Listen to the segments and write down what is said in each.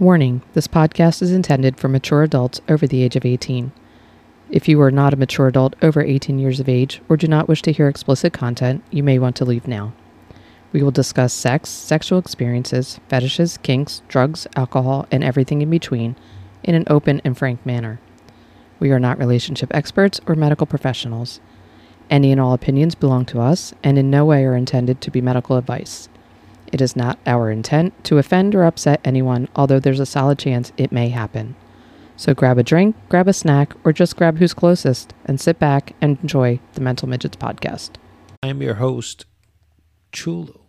Warning this podcast is intended for mature adults over the age of 18. If you are not a mature adult over 18 years of age or do not wish to hear explicit content, you may want to leave now. We will discuss sex, sexual experiences, fetishes, kinks, drugs, alcohol, and everything in between in an open and frank manner. We are not relationship experts or medical professionals. Any and all opinions belong to us and in no way are intended to be medical advice. It is not our intent to offend or upset anyone, although there's a solid chance it may happen. So grab a drink, grab a snack, or just grab who's closest and sit back and enjoy the Mental Midgets podcast. I'm your host, Chulu.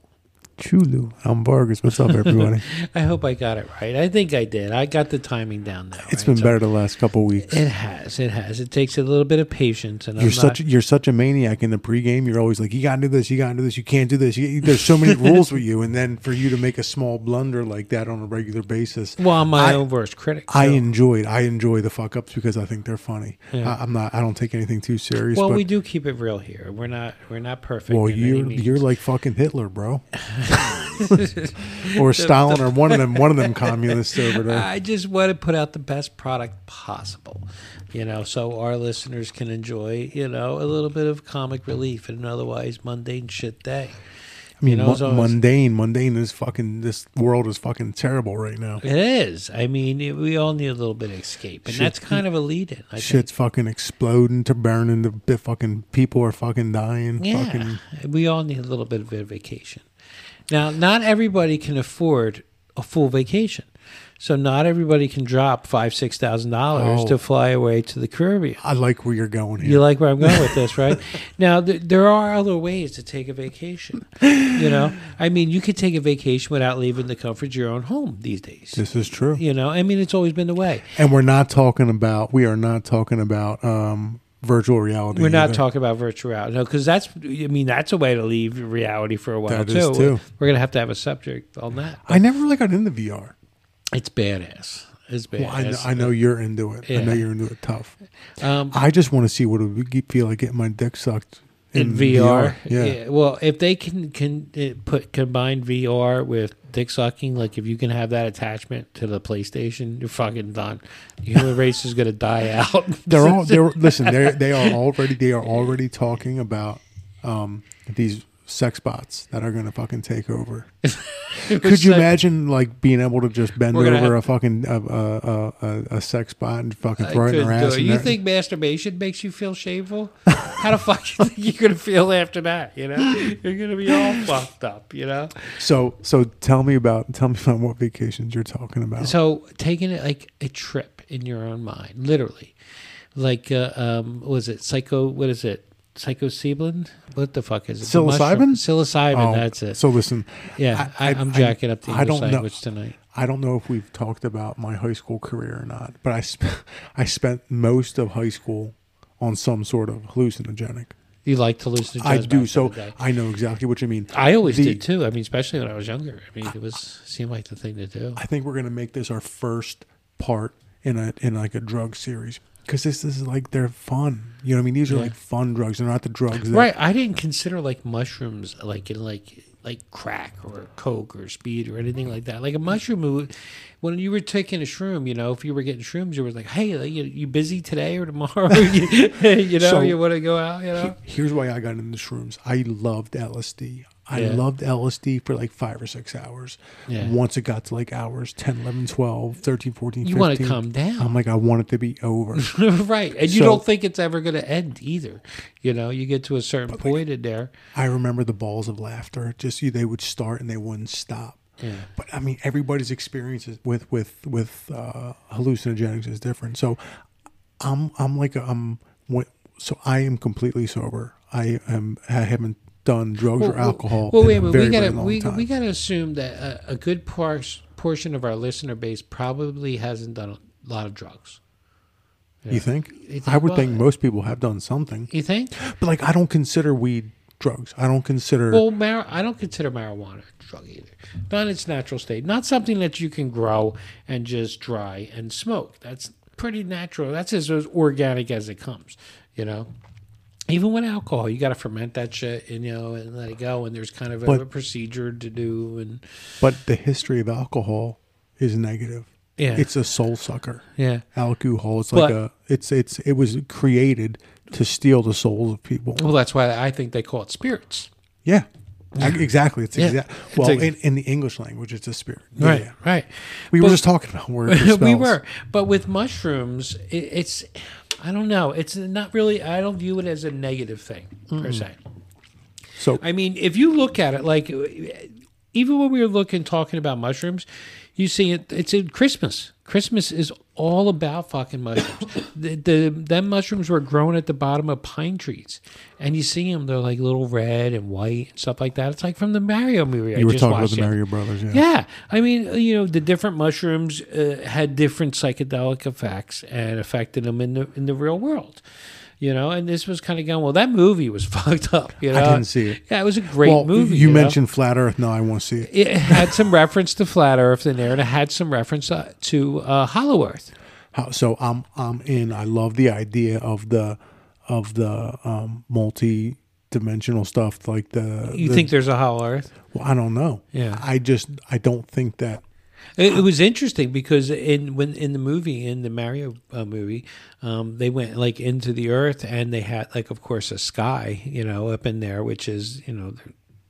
Chulu. I'm Vargas. What's up, everybody? I hope I got it right. I think I did. I got the timing down there. it's right? been So better the last couple weeks. It has. It has. It takes a little bit of patience, and You're I'm such not, you're such a maniac in the pregame. You're always like, you gotta do this, you gotta do this, you can't do this. You, there's so many rules with you, and then for you to make a small blunder like that on a regular basis, well, I'm my I- own worst critic. I enjoyed. I enjoy the fuck ups because I think they're funny. Yeah. I, I'm not. I don't take anything too serious. well, but, we do keep it real here. We're not. We're not perfect. Well, you're you're like fucking Hitler, bro, or Stalin, or one of them. One of them communists over there. I just want to put out the best product possible, you know, so our listeners can enjoy, you know, a little bit of comic relief in an otherwise mundane shit day. I mean, you know, so- mundane. Mundane is fucking. This world is fucking terrible right now. It is. I mean, it- we all need a little bit of escape, and Shit. that's kind of a lead-in. I think. Shit's fucking exploding to burning. The, the fucking people are fucking dying. Yeah, Fucking, we all need a little bit of a vacation. Now, not everybody can afford a full vacation, so not everybody can drop five, six thousand dollars Oh. to fly away to the Caribbean. I like where you're going here. You like where I'm going with this, right? now, th- there are other ways to take a vacation. You know, I mean, you could take a vacation without leaving the comfort of your own home these days. this is true. You know, I mean, it's always been the way. And we're not talking about. We are not talking about um, virtual reality. We're not either. talking about virtual reality, no, because that's, I mean, that's a way to leave reality for a while That is too. too. We're gonna have to have a subject on that. I never really got into VR. It's badass. It's badass. Well, I, know, I know you're into it. I know you're into it tough. Um, I just want to see what it would feel like getting my dick sucked in, VR, Yeah. Well, if they can can uh, put combine VR with dick sucking, like if you can have that attachment to the PlayStation, you're fucking done. The human race is gonna die out. They're all. They're listen. They they are already. They are already talking about um, these sex bots that are going to fucking take over. Could you imagine like being able to just bend over have- a fucking a, a, a, sex bot and fucking I throw it in her ass? You think masturbation makes you feel shameful? How the fuck you think you're gonna feel after that? You know, you're gonna be all fucked up. You know. so? So tell me about tell me about what vacations you're talking about. So taking it like a trip in your own mind, literally, like uh, um, was it psycho? What is it? Psychoseblin? What the fuck is it? Psilocybin? Psilocybin. Oh, that's it. So listen, yeah, I- I, I- am I- jacking up the I don't know. language tonight. I don't know if we've talked about my high school career or not, but I sp- I spent most of high school on some sort of hallucinogenic. You like to to I do. So in the day. I know exactly what you mean. I always the- did too. I mean, especially when I was younger. I mean, it was seemed like the thing to do. I think we're gonna make this our first part in a in like a drug series because this is like they're fun. You know what I mean? These are Yeah. like fun drugs. They're not the drugs. That, Right. I didn't consider like mushrooms like in like like crack or coke or speed or anything like that. Like a mushroom, would- when you were taking a shroom, you know, if you were getting shrooms, you were like, "Hey, like, you, you busy today or tomorrow? you, you know, So- you want to go out? You know." He- Here's why I got into shrooms. I loved LSD. I Yeah. loved LSD for like five or six hours. Yeah. Once it got to like hours 10, 11, 12, 13, 14, You 15. want to calm down. I'm like, I want it to be over. right. And you don't think it's ever going to end either. You know, you get to a certain point in there. I remember the balls of laughter. Just you, they would start and they wouldn't stop. Yeah. But I mean, everybody's experiences with with with uh, hallucinogenics is different. So I'm I'm like I'm so I am completely sober. I am I haven't done drugs or alcohol. Well, wait a minute. very, we gotta we, time. we gotta assume that a, a good par- portion of our listener base probably hasn't done a lot of drugs. You think? You think I would think most people have done something, You think? but like I don't consider weed drugs. I don't consider. Well, mar- I don't consider marijuana a drug either. Not in its natural state. Not something that you can grow and just dry and smoke. That's pretty natural. That's as organic as it comes. You know. Even with alcohol, you got to ferment that shit, and you know, and let it go. And there's kind of a, But- a procedure to do, and but the history of alcohol is negative. Yeah. It's a soul sucker. yeah. Alcohol. It's But- like a. It's it's it was created to steal the souls of people. Well, that's why I think they call it spirits. Yeah. Ac- Exactly. It's Yeah. exact. Well, ex- in, in the English language, it's a spirit. Yeah, Right. yeah. Right. We were just talking about where we were, but with mushrooms, it, it's I don't know. It's not really. I don't view it as a negative thing per se. So I mean, if you look at it, like even when we were looking talking about mushrooms, you see it. It's in Christmas. Christmas is all about fucking mushrooms. the, the them mushrooms were grown at the bottom of pine trees, and you see them. They're like little red and white and stuff like that. It's like from the Mario movie. I you were just talking about the other- Mario Brothers. Yeah. yeah, I mean, you know, the different mushrooms uh, had different psychedelic effects and affected them in the in the real world. You know, and this was kind of going. Well, that movie was fucked up. You know, I didn't see it. Yeah, it was a great well, movie. you, know? mentioned flat Earth. No, I won't see it. it had some reference to flat Earth in there, and it had some reference uh, to uh, Hollow Earth. How, so I'm I'm in. I love the idea of the of the um, multi dimensional stuff. Like the You the- think there's a Hollow Earth? Well, I don't know. Yeah. I just I don't think that. It, it was interesting because in when in the movie in the Mario uh, movie, um, they went like into the Earth and they had like of course a sky, you know, up in there, which is you know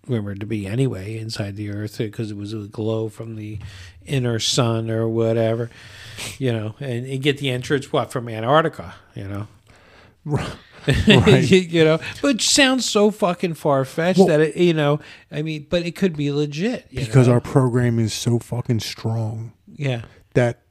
rumored to be anyway inside the Earth because it was a glow from the inner sun or whatever, you know, and you get the entrance what from Antarctica, you know. Right. you, you know, which sounds so fucking far fetched Well- that it, you know, I mean, but it could be legit you because know? our program is so fucking strong yeah, that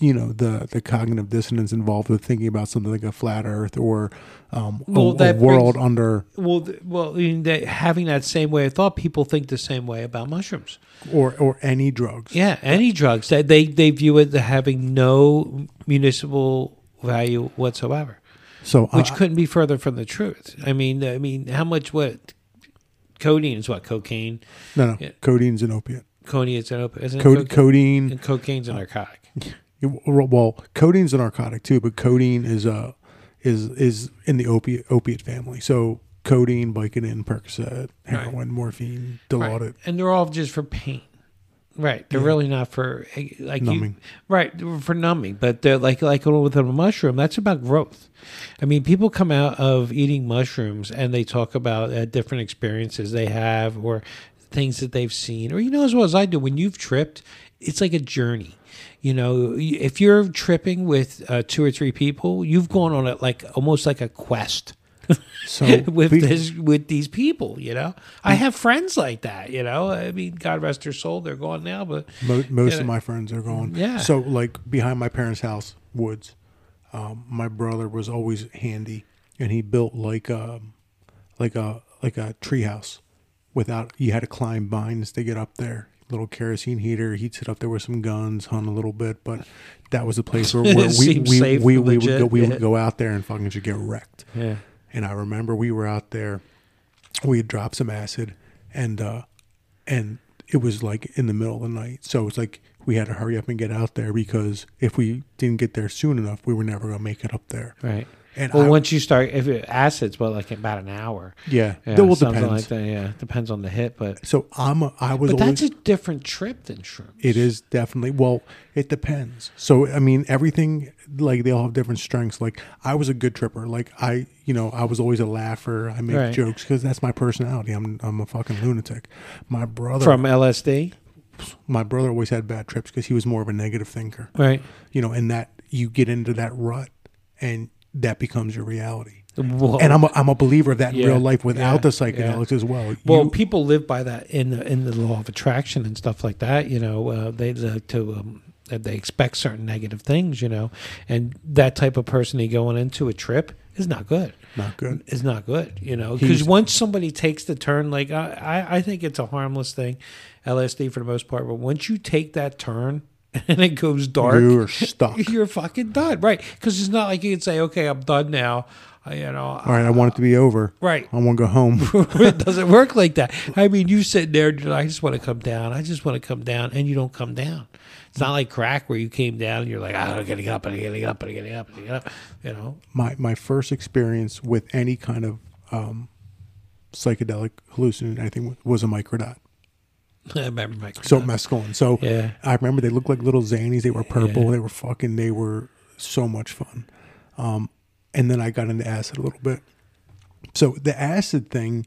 you know the the cognitive dissonance involved with thinking about something like a flat Earth or um, Well, a, that world brings- under Well, well, I mean, that having that same way of thought, people think the same way about mushrooms. or or any drugs. Yeah, any drugs that they they view it as having no municipal value whatsoever, So uh, which I- couldn't be further from the truth. I mean, I mean, how much what codeine is what cocaine, no no yeah. codeine's an opiate. codeine is an op- isn't it cocaine? codeine and cocaine's a narcotic. well codeine's a narcotic too, but codeine is a is is in the opiate opiate family. So codeine, Vicodin, Percocet, heroin, morphine, Dilaudid. Right. And they're all just for pain. Right. They're Yeah. really not for eh, like you- right for numbing, but they're like like with a mushroom. That's about growth. I mean, people come out of eating mushrooms and they talk about uh, different experiences they have or things that they've seen, or you know as well as I do. When you've tripped, it's like a journey. You know, if you're tripping with uh, two or three people, you've gone on it like almost like a quest So with we- this with these people. You know, I have friends like that. You know, I mean, God rest their soul, they're gone now, but Mo- most of my friends are gone. Yeah. So like behind my parents' house, woods. Um, my brother was always handy, and he built like a like a like a treehouse. Without you had to climb vines to get up there. Little kerosene heater. He'd sit up there with some guns, hunt a little bit, but that was the place where, where we we, we, we would go we yeah. would go out there and fucking just get wrecked. yeah, And I remember we were out there, we had dropped some acid, and uh, and it was like in the middle of the night. So it's like we had to hurry up and get out there because if we didn't get there soon enough, we were never gonna make it up there. right. And Well, I, once you start, if it, acids, well, like about an hour. yeah, Yeah, that will something depends. like that. Yeah, depends on the hit, but So I'm a, I was but always. that's a different trip than shrooms. it is definitely well. It depends. So I mean, everything like they all have different strengths. Like I was a good tripper. Like I, you know, I was always a laugher. I make Right. jokes because that's my personality. I'm I'm a fucking lunatic. My brother from LSD, my brother always had bad trips because he was more of a negative thinker. right? You know, and that you get into that rut, and that becomes your reality. And I'm a, I'm a believer of that in Yeah, real life without yeah, the psychedelics as well. Well, You- people live by that in the in the law of attraction and stuff like that. You know, uh, they like to um, that they expect certain negative things. You know, and that type of person he going into a trip is not good. not good. Is not good. You know, because once somebody takes the turn, like I, I I think it's a harmless thing, LSD for the most part. But once you take that turn and it goes dark, You're stuck. you're fucking done, right? Because it's not like you can say, "Okay, I'm done now." I, you know, All right, I want it to be over. right? I want to go home. it doesn't work like that. I mean, you sit there and you're like, I just want to come down. I just want to come down, and you don't come down. It's not like crack where you came down and you're like, ah, I'm getting up and I'm getting up and I'm getting up and I'm getting up. You know, my my first experience with any kind of um, psychedelic hallucinogen, anything was a microdot. I remember Mike. So mescaline. So Yeah. I remember they looked like little zanies. They were purple. Yeah. They were fucking. They were so much fun. Um, and then I got into acid a little bit. So the acid thing,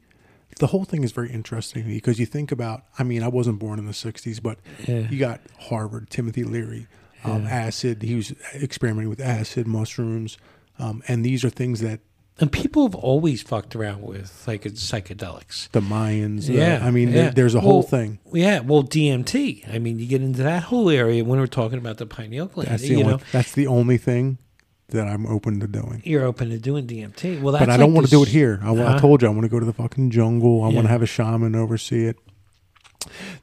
the whole thing is very interesting because you think about. I mean, I wasn't born in the '60s, but Yeah. you got Harvard, Timothy Leary, um, acid. He was experimenting with acid, mushrooms, um, and these are things that And people have always fucked around with like psychedelics. the Mayans. uh, Yeah, I mean, yeah. there, there's a whole thing. Yeah, well, DMT. I mean, you get into that whole area when we're talking about the pineal gland. That's the you only. know, That's the only thing that I'm open to doing. you're open to doing DMT. Well, that's but I don't like want to do it here. I, wa- I told you I want to go to the fucking jungle. I want to have a shaman oversee it.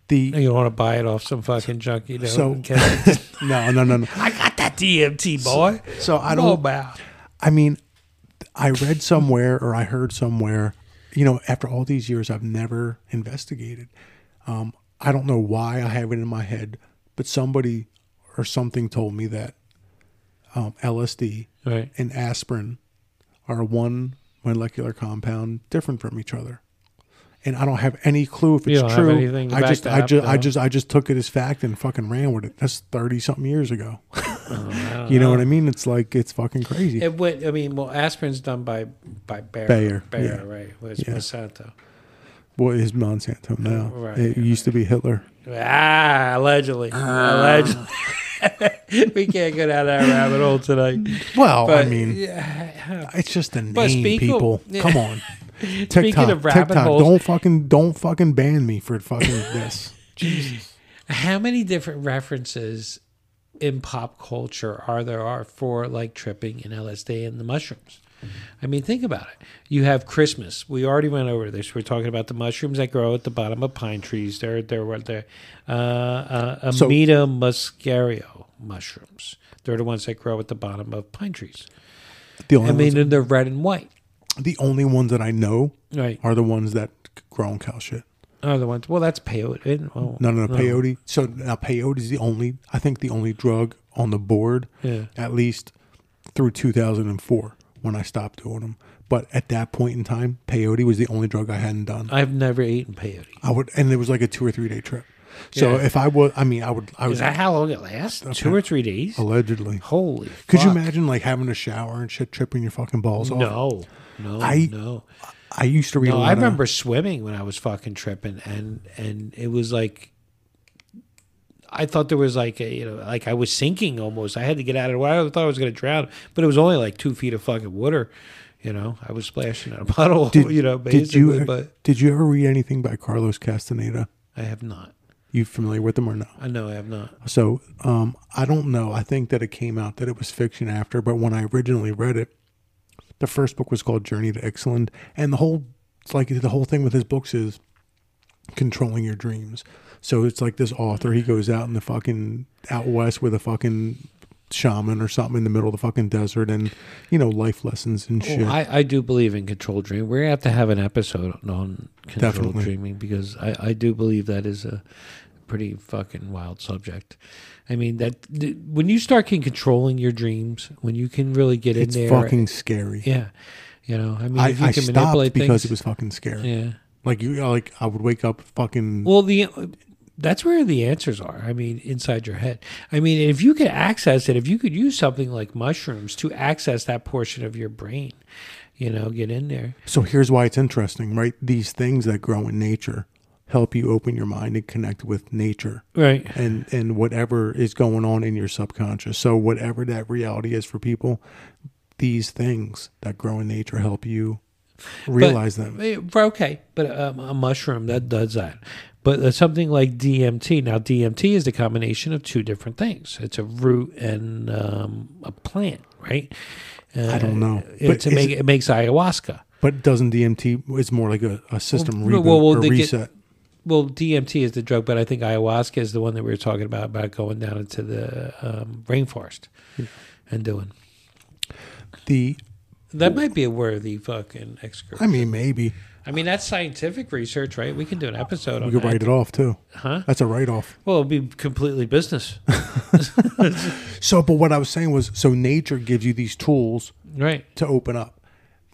The You don't want to buy it off some fucking junkie. though, So- and get it. no, no, no, no. I got that DMT, boy. So I don't. about. I mean, I read somewhere or I heard somewhere. You know, after all these years, I've never investigated. Um, I don't know why I have it in my head, but somebody or something told me that um, LSD Right. and aspirin are one molecular compound different from each other. And I don't have any clue if You it's don't have true. anything to I back just, that I just, I just, I just took it as fact and fucking ran with it. That's thirty something years ago. Oh, you know what I mean? It's like it's fucking crazy. It went. I mean, well, aspirin's done by by Bayer. Bayer, Bayer, yeah. right? Was Yeah. Monsanto. What is Monsanto now? right, It yeah, used to be Hitler. Ah, allegedly. allegedly. we can't go down that rabbit hole tonight. Well, But I mean, yeah. it's just a name, But speak of- people. yeah. Come on, Speaking TikTok, of rabbit TikTok. holes, Don't fucking, don't fucking ban me for fucking this. Jesus. how many different references in pop culture are there are for like tripping and LSD and the mushrooms? I mean, think about it. You have Christmas. We already went over this. We're talking about the mushrooms that grow at the bottom of pine trees. They're they're what they're uh, uh, So- Amanita muscaria mushrooms. They're the ones that grow at the bottom of pine trees. The only I mean, ones, and they're red and white. The only ones that I know Right. are the ones that grow in cow shit. Are the ones? Well, that's peyote. Well, No, no, no, peyote. So now peyote is the only, I think, the only drug on the board, Yeah. at least through 2004 when I stopped doing them. But at that point in time, peyote was the only drug I hadn't done. I've never eaten peyote. I would, and it was like a two or three day trip. So Yeah. if I was, I mean, I would, I Is would that how long it lasts? Two or three days? allegedly. Holy! Could you imagine like having a shower and shit tripping your fucking balls off? No, no, I- no. I used to read. No, I of- remember swimming when I was fucking tripping, and and it was like. I thought there was like a you know like I was sinking almost. I had to get out of the water. I thought I was going to drown, but it was only like two feet of fucking water. You know, I was splashing in a puddle. Did, you know, did basically, you but did you ever read anything by Carlos Castaneda? I have not. You familiar with him or no? I know I have not. So um, I don't know. I think that it came out that it was fiction after, but when I originally read it, the first book was called Journey to Ixtlan, and the whole it's like the whole thing with his books is controlling your dreams. So it's like this author, he mm-hmm. goes out in the fucking out west with a fucking shaman or something in the middle of the fucking desert, and you know life lessons and oh, shit. Well, I, I do believe in control dreaming. We're gonna have to have an episode on control Definitely. dreaming because I, I do believe that is a pretty fucking wild subject. I mean that th- when you start can controlling your dreams, when you can really get it's in there, It's fucking scary. yeah, you know. I mean, I, if you I can stopped manipulate because things, it was fucking scary. yeah. Like you, like I would wake up fucking. Well, the that's where the answers are. I mean, inside your head. I mean, if you could access it, if you could use something like mushrooms to access that portion of your brain, you know, get in there. So here's why it's interesting, right? These things that grow in nature help you open your mind and connect with nature Right. and and whatever is going on in your subconscious. So whatever that reality is for people, these things that grow in nature help you realize them. Eh, Okay, but um, a mushroom that does that. But uh, something like DMT. Now, DMT is the combination of two different things. It's a root and um, a plant, right? Uh, I don't know. It, But to make, it- it makes ayahuasca. But doesn't DMT? It's more like a, a system Well, reboot well, well, or they get- reset. Well, DMT is the drug, but I think ayahuasca is the one that we were talking about about going down into the um, rainforest and doing. the That might be a worthy fucking excursion. I mean, maybe I mean, that's scientific research, right? We can do an episode we on could that. write it off too. Huh? That's a write off. Well, it'd be completely business, So, but what I was saying was, so nature gives you these tools right? to open up.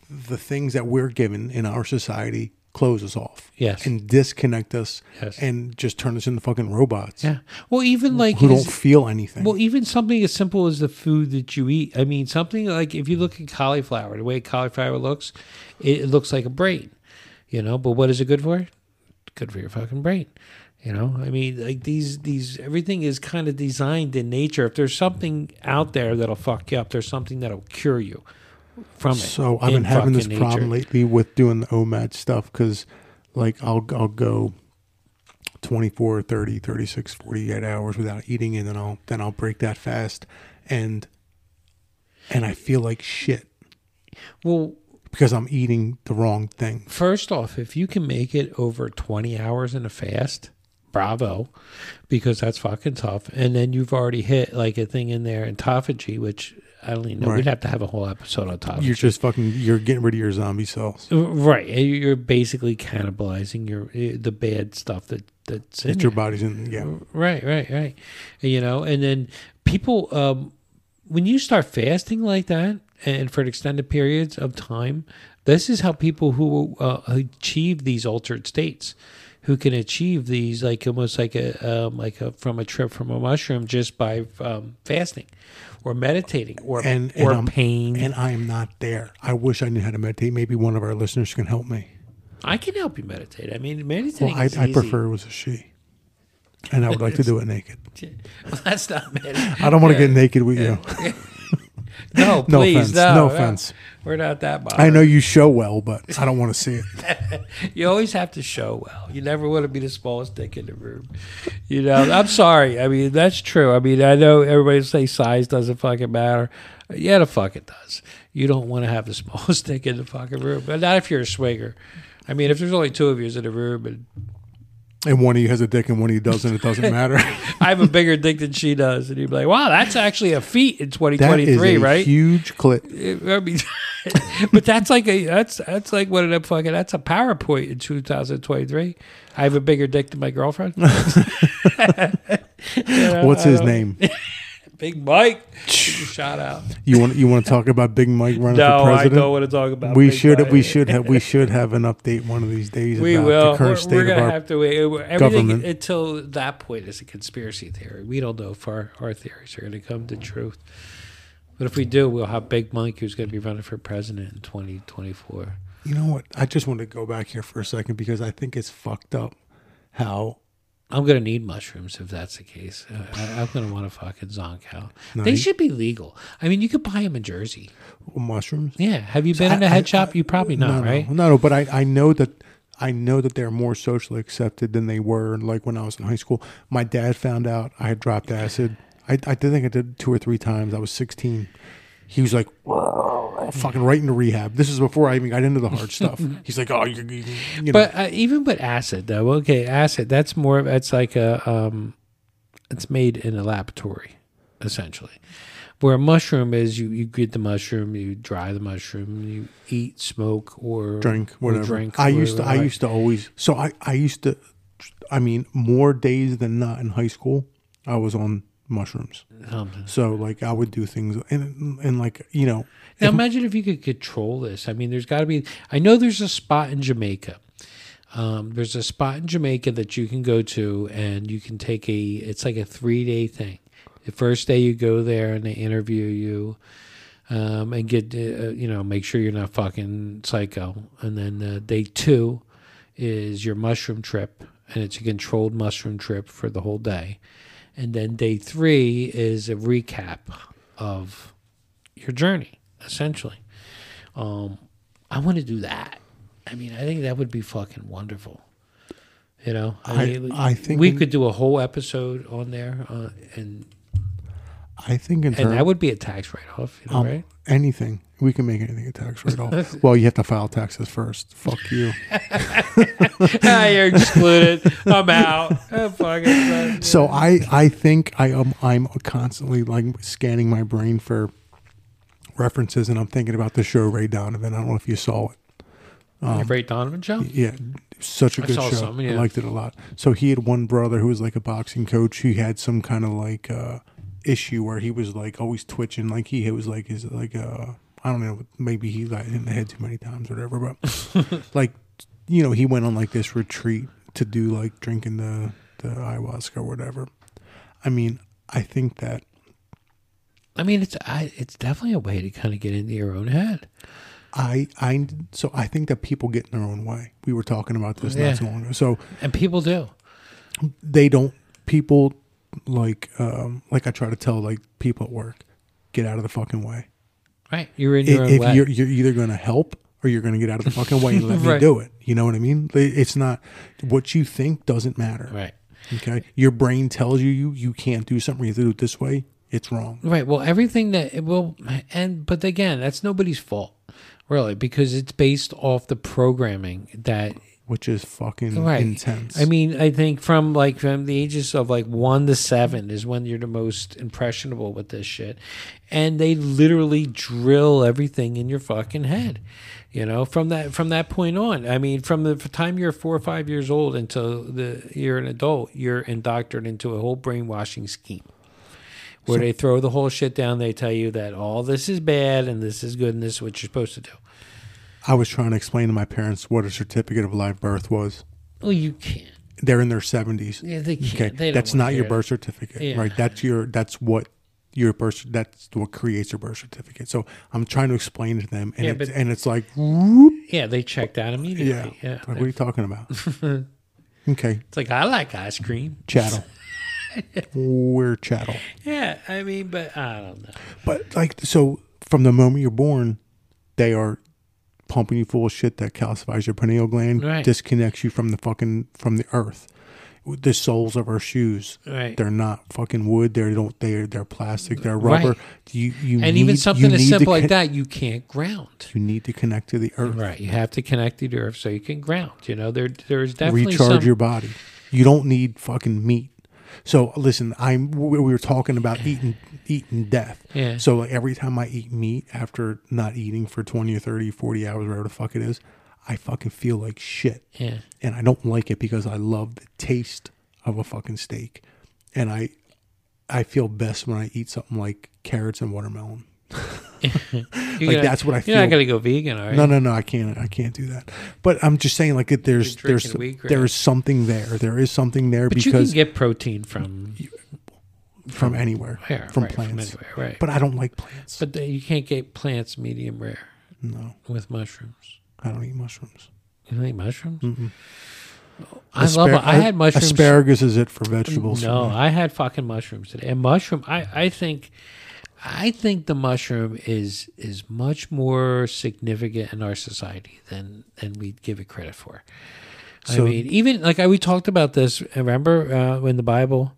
The things that we're given in our society close us off. Yes. And disconnect us Yes. and just turn us into fucking robots. Yeah. Well, even like Who is- don't feel anything. Well, even something as simple as the food that you eat. I mean, something like if you look at cauliflower, the way cauliflower looks, it, it looks like a brain, you know. But what is it good for? Good for your fucking brain, you know. I mean, like these, these everything is kind of designed in nature. If there's something out there that'll fuck you up, there's something that'll cure you from it. So I've been having this problem nature. lately with doing the OMAD stuff because, like, I'll I'll go 24, 30, 36, 48 hours without eating, and then I'll then I'll break that fast, and and I feel like shit Well, because I'm eating the wrong thing. First off, if you can make it over 20 hours in a fast, bravo, because that's fucking tough. And then you've already hit like a thing in there, autophagy, which I don't even know. Right. We'd have to have a whole episode on autophagy. You're just fucking. You're getting rid of your zombie cells right. You're basically cannibalizing your eh, the bad stuff that that's in that your body's in. Yeah, Right, right, right. You know, and then people, um, when you start fasting like that, and for extended periods of time, this is how people who uh, achieve these altered states, who can achieve these like almost like a um, like a from a trip from a mushroom just by um, fasting, or meditating, or and or and pain. and I am not there. I wish I knew how to meditate. Maybe one of our listeners can help me. I can help you meditate. I mean, Well, meditating. I, is I easy. prefer it was a she, and I would like to do it naked. Well, that's not meditating. I don't want to get naked with you. No, No please, offense. no, No offense. We're not that. I know you show well, but I don't want to see it. You always have to show well. You never want to be the smallest dick in the room. You know, I'm sorry. I mean, that's true. I mean, I know everybody say size doesn't fucking matter. Yeah, the fuck it does. You don't want to have the smallest dick in the fucking room, but not if you're a swinger. I mean, if there's only two of you in the room and And one of you has a dick and one of you doesn't, it doesn't matter. I have a bigger dick than she does, and you'd be like, wow, that's actually a feat in That is 2023, a right? huge clip. I mean, but that's like a that's that's like one of them fucking that's a PowerPoint in 2023. I have a bigger dick than my girlfriend. What's his name? Big Mike. Shout out. You want you want to talk about Big Mike running No, for I president? don't want to talk about. we Big should Mike. we should have we should have an update one of these days We about will. We're, we're gonna have to wait. Everything government. until that point is a conspiracy theory. We don't know if our, our theories are going to come to truth. But if we do, we'll have Big Mike, who's going to be running for president in 2024. You know what? I just want to go back here for a second because I think it's fucked up how I'm gonna need mushrooms if that's the case. Uh, I, I'm gonna want a fucking zonkow. No, they you- should be legal. I mean, you could buy them in Jersey. mushrooms. Yeah. Have you been in a head I- shop? You probably no, not, no, right? No, no, but I, I know that I know that they're more socially accepted than they were like when I was in high school. My dad found out I had dropped acid. I, I think I did two or three times. I was 16. He was like, fucking right into rehab. This is before I even got into the hard stuff. He's like, oh, you're, you you know. But uh, even with acid, though, okay, acid. That's more. That's like a. Um, it's made in a laboratory, essentially. Where a mushroom is, you, you get the mushroom, you dry the mushroom, you eat, smoke, or drink, or whatever. drink. I used to, I used to always. So I, I used to. I mean, more days than not in high school, I was on mushrooms. Something. So like, I would do things, and and like you know, Now imagine if you could control this. I mean, there's got to be. I know there's a spot in Jamaica. Um, there's a spot in Jamaica that you can go to, and you can take a. It's like a three day thing. The first day you go there, and they interview you, um, and get uh, you know make sure you're not fucking psycho. And then uh, day two is your mushroom trip, and it's a controlled mushroom trip for the whole day. And then day three is a recap of your journey, essentially. Um, I want to do that. I mean, I think that would be fucking wonderful. You know, I- mean, I think we could do a whole episode on there, uh, and I think in and that would be a tax write off, you know, um, right? anything we can make anything a tax write off. well, you have to file taxes first. Fuck you. ah, you're excluded. I'm out. Oh, fuck it. So I I think I am I'm constantly like scanning my brain for references, and I'm thinking about the show Ray Donovan. I don't know if you saw it. The Ray Donovan show. Yeah, such a good show. some, I liked it a lot. So he had one brother who was like a boxing coach. He had some kind of like uh, issue where he was like always twitching. Like he it was like his like uh I don't know maybe he got hit in the head too many times or whatever. But like you know, he went on like this retreat to do like drinking the the ayahuasca or whatever. I mean, I think that I mean, it's I, it's definitely a way to kind of get into your own head. I I so I think that people get in their own way. We were talking about this Yeah. not so long ago. So And people do. they don't people like um like I try to tell like people at work, get out of the fucking way. Right. You're in your if own if way. you're you're either going to help or you're going to get out of the fucking way and let me do it. You know what I mean? It's not what you think doesn't matter. right. Okay, your brain tells you you you can't do something. You have to do it this way. It's wrong. Right. Well, everything that it will, and but again, that's nobody's fault, really, because it's based off the programming that. Which is fucking Right. intense. I mean, I think from like from the ages of like one to seven is when you're the most impressionable with this shit, and they literally drill everything in your fucking head. You know, from that from that point on. I mean, from the time you're four or five years old until the you're an adult, you're indoctrinated into a whole brainwashing scheme. Where they throw the whole shit down, they tell you that all this is bad and this is good and this is what you're supposed to do. I was trying to explain to my parents what a certificate of live birth was. Well, you can't. They're in their seventies. Yeah, they can't. Okay, They that's not your birth certificate, Yeah. right? That's your that's what your birth that's what creates your birth certificate. So I'm trying to explain to them, and Yeah, it's, but- and it's like, whoop. Yeah, they checked out yeah, immediately. Yeah. Like, what are you talking about? okay, It's like I like ice cream. chattel. We're chattel. Yeah, I mean, but I don't know. But like, so from the moment you're born, they are pumping you full of shit that calcifies your pineal gland, Right. disconnects you from the fucking from the earth. The soles of our shoes, Right. they're not fucking wood. They don't. They're they're plastic. They're rubber. Right. You you and need, even something as simple like that, you can't ground. You need to connect to the earth. Right. You have to connect to the earth so you can ground. You know, there there's definitely recharge some, your body. You don't need fucking meat. So listen, I'm we we were talking about eating eating death. Yeah. So like every time I eat meat after not eating for 20 or 30, 40 hours whatever the fuck it is, I fucking feel like shit. Yeah. And I don't like it because I love the taste of a fucking steak. And I I feel best when I eat something like carrots and watermelon. Like gonna- that's what I think. You're not gonna go vegan, all right? No, no, no. I can't. I can't do that. But I'm just saying, like, it, there's there's there's something there. There is something there But you can get protein from from anywhere, yeah, from right, plants. From anywhere, right? But I don't like plants. But you can't get plants medium rare no, with mushrooms. I don't eat mushrooms. You don't eat mushrooms? Mm-mm. I Aspar- love. I had mushrooms. Asparagus is it for vegetables? No, me. I had fucking mushrooms today. And mushroom, I, I think, I think the mushroom is is much more significant in our society than than we give it credit for. So- I mean, even like I, we talked about this. Remember uh, when the Bible,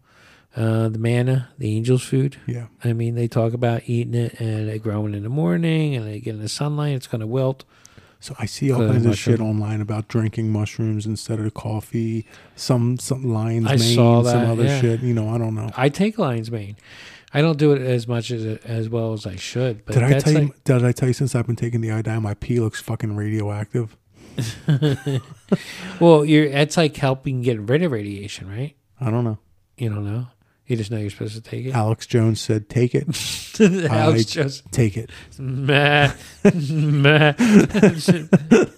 uh, the manna, the angels' food. yeah. I mean, they talk about eating it and it growing in the morning, and they get in the sunlight. It's going to wilt. So I see all kinds of shit online about drinking mushrooms instead of coffee. Some some lion's I mane, saw some other yeah. shit. You know, I don't know. I take lion's mane. I don't do it as much as as well as I should. But Did I tell you? like, Did I tell you since I've been taking the iodine, my pee looks fucking radioactive? Well, you're that's like helping get rid of radiation, right? I don't know. You don't know. You just know you're supposed to take it. Alex Jones said, "Take it, Alex just take it." meh, meh. and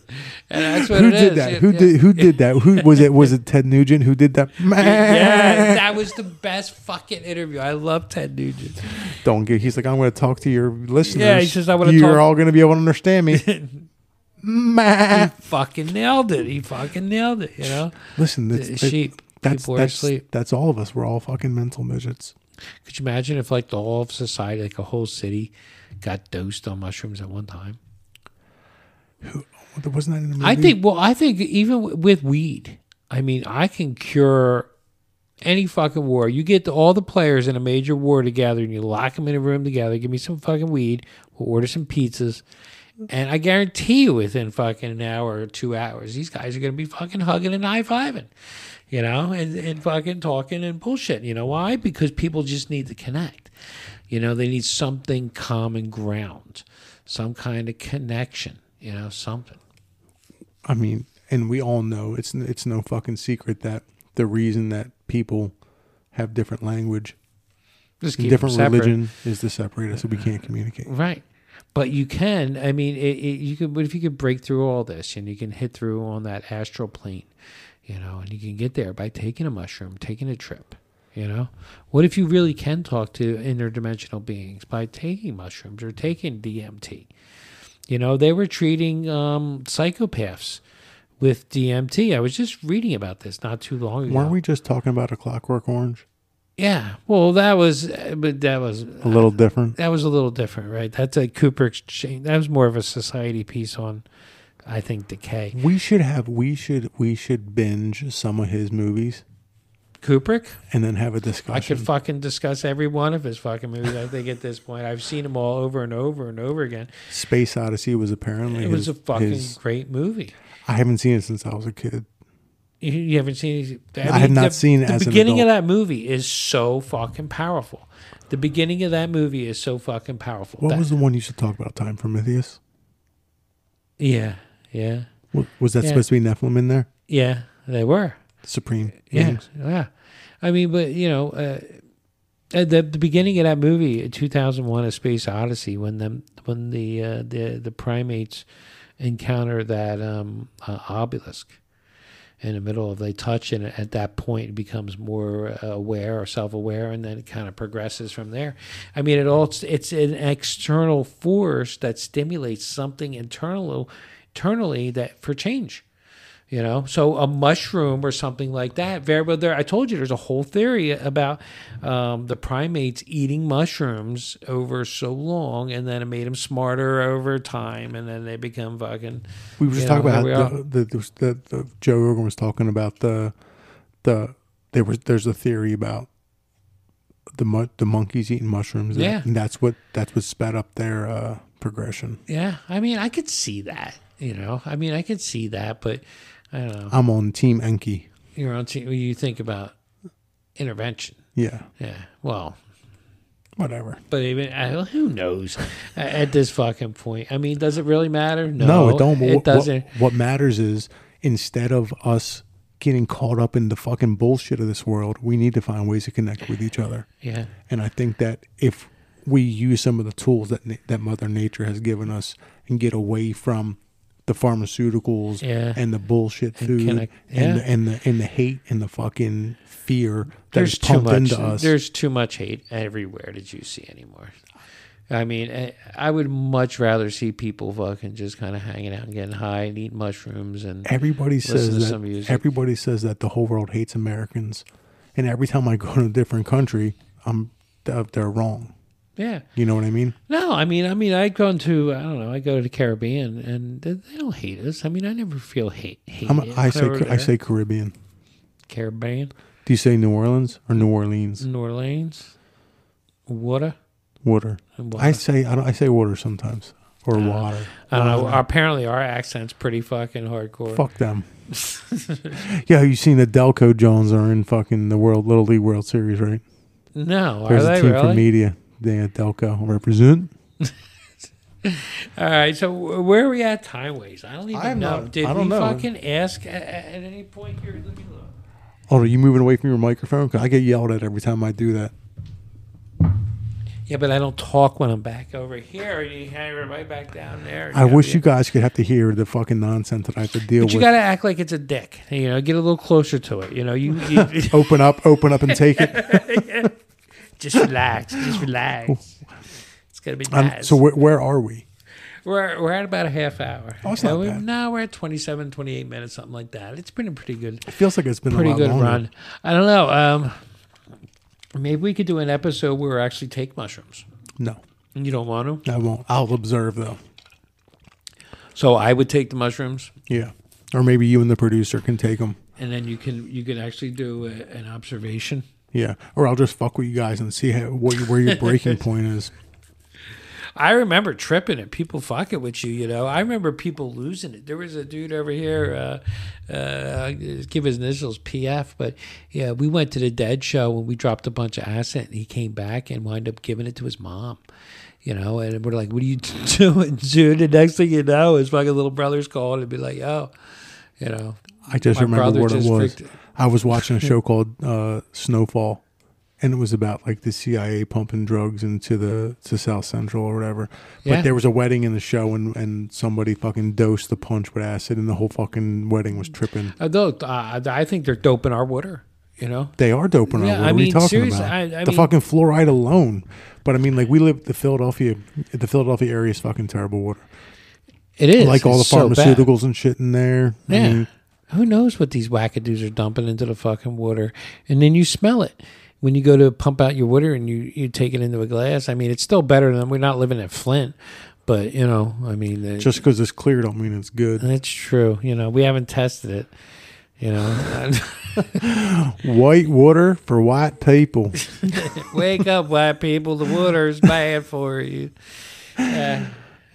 that's what Who it did is. that? Who yeah. did? Who did that? Who was it? Was it Ted Nugent who did that? Yeah, that was the best fucking interview. I love Ted Nugent. Don't get. He's like, I'm going to talk to your listeners. Yeah, he says, "I wanna You're talk- all going to be able to understand me. Meh. fucking nailed it. He fucking nailed it. You know, Listen, the that- sheep. That's People are that's asleep. that's all of us. We're all fucking mental midgets. Could you imagine if like the whole of society, like a whole city, got dosed on mushrooms at one time? Who wasn't that in the movie? I think. Well, I think even w- with weed, I mean, I can cure any fucking war. You get the, all the players in a major war together, and you lock them in a room together. Give me some fucking weed. We'll order some pizzas, and I guarantee you, within fucking an hour or two hours, these guys are gonna be fucking hugging and high fiving. You know, and, and fucking talking and bullshit. You know why? Because people just need to connect. You know, they need something common ground, some kind of connection. You know, something. I mean, and we all know it's it's no fucking secret that the reason that people have different language, different religion, is to separate us so we uh, can't communicate. Right. But you can. I mean, it, it, you could, but if you could break through all this and you can hit through on that astral plane, you know, and you can get there by taking a mushroom, taking a trip. You know, what if you really can talk to interdimensional beings by taking mushrooms or taking DMT? You know, they were treating um, psychopaths with DMT. I was just reading about this not too long ago. Weren't we just talking about a Clockwork Orange? Yeah. Well, that was, but that was A little different. that was a little different, right? That's a Cooper exchange. That was more of a society piece on, I think, decay. We should have. We should. We should binge some of his movies Kubrick, and then have a discussion. I could fucking discuss every one of his fucking movies. I think at this point, I've seen them all over and over and over again. Space Odyssey was apparently. It was his- a fucking his- great movie. I haven't seen it since I was a kid. You, you haven't seen it? I have not seen it The beginning of that movie is so fucking powerful. The beginning of that movie is so fucking powerful. What That- was the one you should talk about? Time for Prometheus. Yeah, yeah, Wa- Was that Yeah. supposed to be Nephilim in there? yeah. They were. Supreme. Yeah, beings? yeah. I mean, but you know, uh, at the the beginning of that movie, two thousand one, A Space Odyssey, when them when the uh, the the primates encounter that um, uh, obelisk in the middle of they touch and at that point it becomes more uh, aware or self-aware and then it kind of progresses from there i mean it all it's an external force that stimulates something internal internally that for change you know so a mushroom or something like that very well there i told you there's a whole theory about um, the primates eating mushrooms over so long and then it made them smarter over time and then they become fucking We were just talking know, about the, the, the, the Joe Rogan was talking about the the there was there's a theory about the the monkeys eating mushrooms. Yeah. and that's what that's what sped up their uh, progression. yeah i mean i could see that you know i mean i could see that but i don't know I'm on Team Enki. you're on team you think about intervention Yeah, yeah well whatever. but even I, who knows at this fucking point i mean does it really matter no, No, it don't. it what, doesn't What, what matters is instead of us getting caught up in the fucking bullshit of this world, we need to find ways to connect with each other. yeah And I think that if we use some of the tools that that Mother Nature has given us and get away from the pharmaceuticals Yeah. and the bullshit And food connect- and, yeah. the, and the and the hate and the fucking fear there's too pumped much into us. there's too much hate everywhere that you see anymore i mean I- i would much rather see people fucking just kind of hanging out and getting high and eating mushrooms and Everybody says that everybody says that the whole world hates Americans, and every time I go to a different country, I'm they're wrong. Yeah You know what I mean? no i mean i mean i go into i don't know i go to the caribbean and they don't hate us i mean i never feel hate hate I'm, I say I there. say Caribbean. caribbean Do you say New Orleans or New Orleans? new orleans water Water. and I say I, don't, I say water sometimes or Uh, water. I don't know. Water. Apparently, our accent's pretty fucking hardcore. Fuck them. yeah, you seen the Delco Jones are in fucking the World Little League World Series, right? No, are There's a they team really? from media. They Delco represent. All right. So where are we at time ways? I don't even I'm know. not- Did I don't we know. fucking ask at, at any point here? Let me look. Oh, are you moving away from your microphone? Cause I get yelled at every time I do that. Yeah, but I don't talk when I'm back over here. You hang right back down there. I wish you guys could have to hear the fucking nonsense that I have to deal with. But you got to act like it's a dick. You know, get a little closer to it. You know, you, you open up, open up, and take it. just relax. Just relax. It's gonna be Um, nice. so where, where are we? We're we're at about a half hour. Oh, it's not we- bad. No, we're at 27, 28 minutes, something like that. It's been a pretty good, It feels like it's been pretty a good longer. run. I don't know. Um, maybe we could do an episode where we actually take mushrooms. No, You don't want to, I won't. I'll observe though. so I would take the mushrooms, Yeah, or maybe you and the producer can take them. and then you can you can actually do a, an observation. Yeah, or I'll just fuck with you guys and see how, what, where your breaking point is. I remember tripping it. People fucking with you, you know. I remember people losing it. There was a dude over here, uh, uh, give his initials PF, but yeah, we went to the Dead show and we dropped a bunch of acid, and he came back and wound up giving it to his mom, you know. And we're like, "What are you doing, dude?" The next thing you know, his fucking little brother's calling and be like, "Yo," you know. I just remember what it was. I was watching a show called uh, Snowfall, and it was about like the CIA pumping drugs into the to South Central or whatever. But Yeah. there was a wedding in the show, and and somebody fucking dosed the punch with acid, and the whole fucking wedding was tripping. Although uh, I think they're doping our water. You know. They are doping our Yeah, water. I what are mean, you talking seriously, about? I- I the mean- fucking fluoride alone. But I mean, like we live the Philadelphia, the Philadelphia area is fucking terrible water. It is like all the It's so pharmaceuticals and shit in there. I Yeah. mean, Who knows what these wackadoos are dumping into the fucking water? And then you smell it. When you go to pump out your water and you, you take it into a glass, I mean, it's still better than we're not living at Flint. But, you know, I mean, it- just because it's clear don't mean it's good. that's true. You know, we haven't tested it. You know, White water for white people. wake up, white people. The water is bad for you. Uh,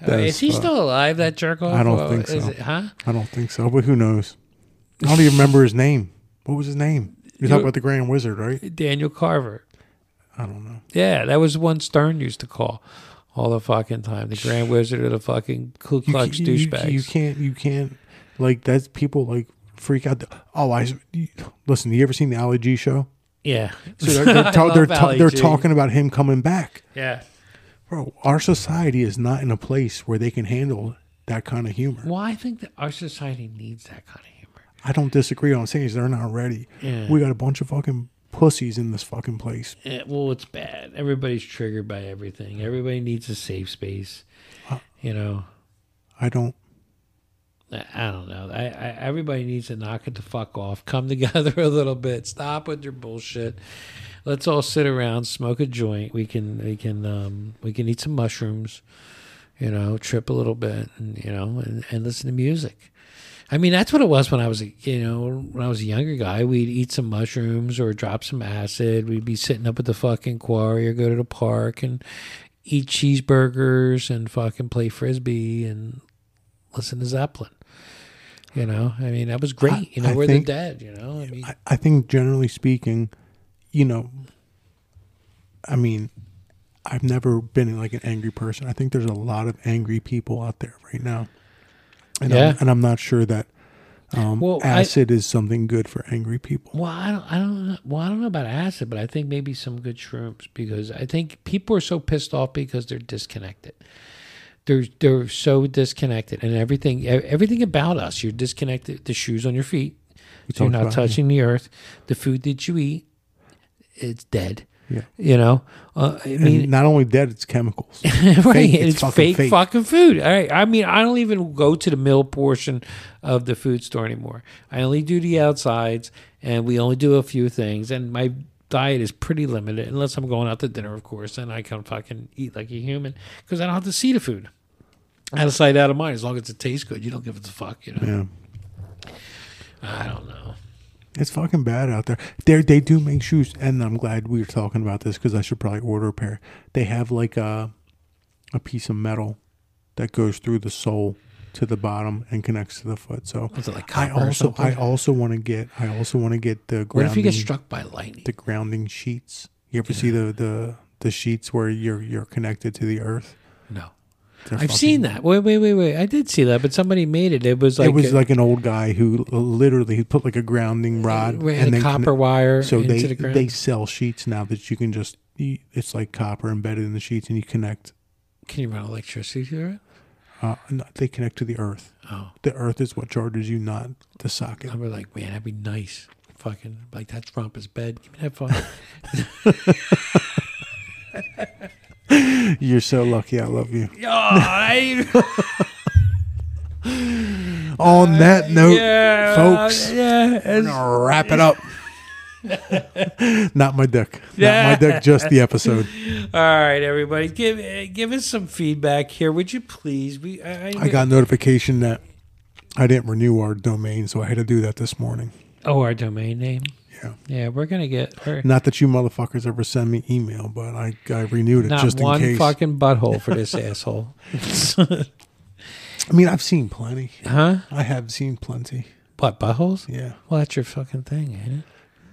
is he still alive, that jerk off? I don't think is so. It, huh? I don't think so, but who knows? I don't even remember his name. What was his name? You talk about the Grand Wizard, right? Daniel Carver. I don't know. Yeah, that was one Stern used to call all the fucking time. The Grand Wizard of the fucking Ku Klux you, douchebags. you can't. You can't. Like that's people like freak out. The, Oh, I you- listen. You ever seen the Ali G show? yeah. So they're they're, ta- they're, ta- they're talking about him coming back, Yeah. bro. Our society is not in a place where they can handle that kind of humor. Well, I think that our society needs that kind of humor. I don't disagree. What I'm saying is they're not ready. Yeah. We got a bunch of fucking pussies in this fucking place. Yeah, well, it's bad. Everybody's triggered by everything. Everybody needs a safe space. You know, I don't. I, I don't know. I, I everybody needs to knock it the fuck off. Come together a little bit. Stop with your bullshit. Let's all sit around, smoke a joint. We can we can um, we can eat some mushrooms. You know, trip a little bit, and you know, and, and listen to music. I mean, that's what it was when I was, a you know, when I was a younger guy. We'd eat some mushrooms or drop some acid. We'd be sitting up at the fucking quarry or go to the park and eat cheeseburgers and fucking play frisbee and listen to Zeppelin. You know, I mean, that was great. I- you know, I we're think- the dead. You know, I mean, I, I think generally speaking, you know, I mean, I've never been like an angry person. I think there's a lot of angry people out there right now, and Yeah. I'm, and I'm not sure that um, Well, I- acid is something good for angry people. Well, I don't, I don't know. Well, I don't know about acid, but I think maybe some good shrooms because I think people are so pissed off because they're disconnected. They're they're so disconnected, and everything everything about us. You're disconnected. The shoes on your feet, so you're not about it. touching the earth. The food that you eat, it's dead. Yeah. You know, uh, I And mean, not only dead, it's chemicals. right? Fake. It's, It's fucking fake, fake. fucking food. All right. I mean, I don't even go to the middle portion of the food store anymore. I only do the outsides, and we only do a few things. And my diet is pretty limited, unless I'm going out to dinner, of course. And I can fucking eat like a human because I don't have to see the food. Out of sight, out of mind. As long as it tastes good, you don't give a fuck. You know. yeah. I don't know. It's fucking bad out there. They they do make shoes, and I'm glad we were talking about this because I should probably order a pair. They have like a a piece of metal that goes through the sole to the bottom and connects to the foot. So like I also? I also want to get I also want to get the What if you get grounding- struck by lightning? the grounding sheets. You ever see the the the sheets where you're you're connected to the earth? No. They're I've fucking- seen that. Wait, wait, wait, wait. I did see that, but somebody made it. It was like it was like an old guy who literally put like a grounding rod ran and a then copper wire So into they the ground. they sell sheets now that you can just it's like copper embedded in the sheets and you connect. Can you run electricity through it? Uh, no, they connect to the earth. Oh, The earth is what charges you, not the socket. I was like, man, that'd be nice. Fucking like that's Rumpus bed. Give me that fucking. You're so lucky. I love you. oh, I, On that note, yeah, folks, Yeah, we're gonna wrap it up. not my dick. Not my dick. Just the episode. all right, everybody, give uh, give us some feedback here, would you please? We I, I, I got notification that I didn't renew our domain, so I had to do that this morning. oh our domain name. Yeah. Yeah, we're gonna get we're, Not that you motherfuckers ever send me email, but I, I renewed it not just in one case. fucking butthole for this asshole. I mean, I've seen plenty. huh? I have seen plenty. What buttholes? Yeah. Well, that's your fucking thing, ain't it?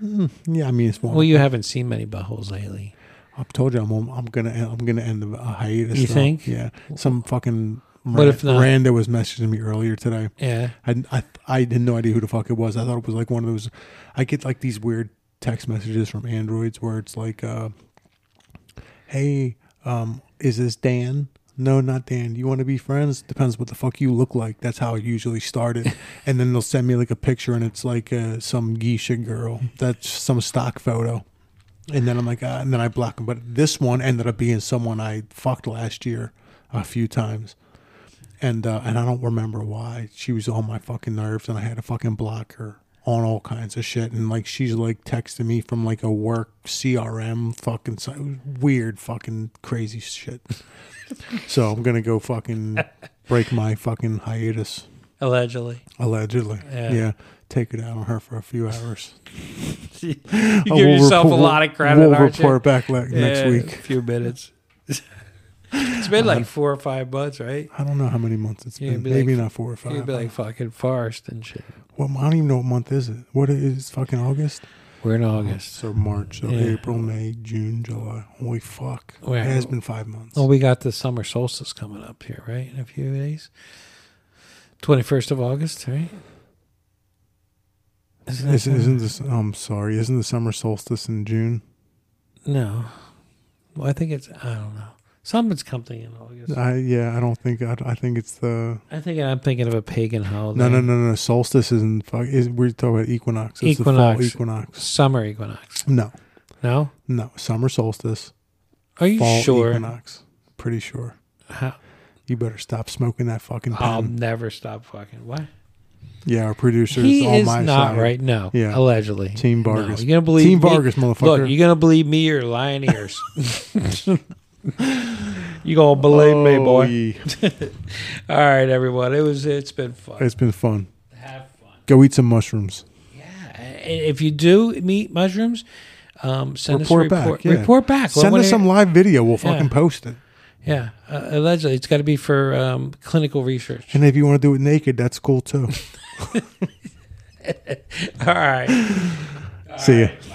Mm, yeah. I mean, it's one. Well, you haven't seen many buttholes lately. I've told you I'm I'm gonna I'm gonna end the hiatus. You think? Yeah. Some fucking. What if not? Randa was messaging me earlier today. Yeah. I, I I had no idea who the fuck it was. I thought it was like one of those. I get like these weird text messages from androids where it's like, uh, "Hey, um, is this Dan?" No, not Dan. You want to be friends? Depends what the fuck you look like. That's how it usually started. and then they'll send me like a picture, and it's like uh, some geisha girl. That's some stock photo. And then I'm like, ah, and then I block them. But this one ended up being someone I fucked last year a few times, and uh, and I don't remember why. She was on my fucking nerves, and I had to fucking block her on all kinds of shit. And like she's like texting me from like a work CRM fucking weird fucking crazy shit. so I'm gonna go fucking break my fucking hiatus Allegedly. allegedly. Yeah. Yeah. Take it out on her for a few hours. you give we'll yourself report- a lot of credit, We'll aren't you? report back le- next week. A few minutes. it's been like four or five months, right? I don't know how many months it's Yeah, been. be Maybe like- not four or five. You'd be like fucking Forrest and shit. well, I don't even know what month is it. What is it? fucking August? We're in August. So March, so Yeah. April, May, June, July. Holy fuck! Well, it has been five months. Well, we got the summer solstice coming up here, right? In a few days. 21st of August, right? Isn't Isn't, isn't this? I'm sorry. Isn't the summer solstice in June? No. Well, I think it's, I don't know. Something's coming in August. I yeah. I don't think. I, I think it's the. I think I'm thinking of a pagan holiday. No, no, no, no. Solstice isn't. Fuck. Is, we're talking about equinox. It's Equinox. the fall equinox. Summer equinox. No, No? no. Summer solstice. Are you fall sure? equinox. Pretty sure. How, You better stop smoking that fucking I'll never stop fucking. What? yeah, our producer He is is my not side. right. No. Yeah. Allegedly. Team No. Vargas. You're gonna believe Team me? Vargas, motherfucker. Look, you gonna believe me or lying ears? you gonna believe me, Oh, boy? ye- All right, everyone. It was. It's been fun. It's been fun. Have fun. Go eat some mushrooms. Yeah. If you do meet mushrooms, um, send Report us a report. back, yeah. Report back. Send What- us some live video. We'll fucking post it. Yeah. Uh, allegedly, it's got to be for um, clinical research. And if you want to do it naked, that's cool too. All right. See ya. Bye.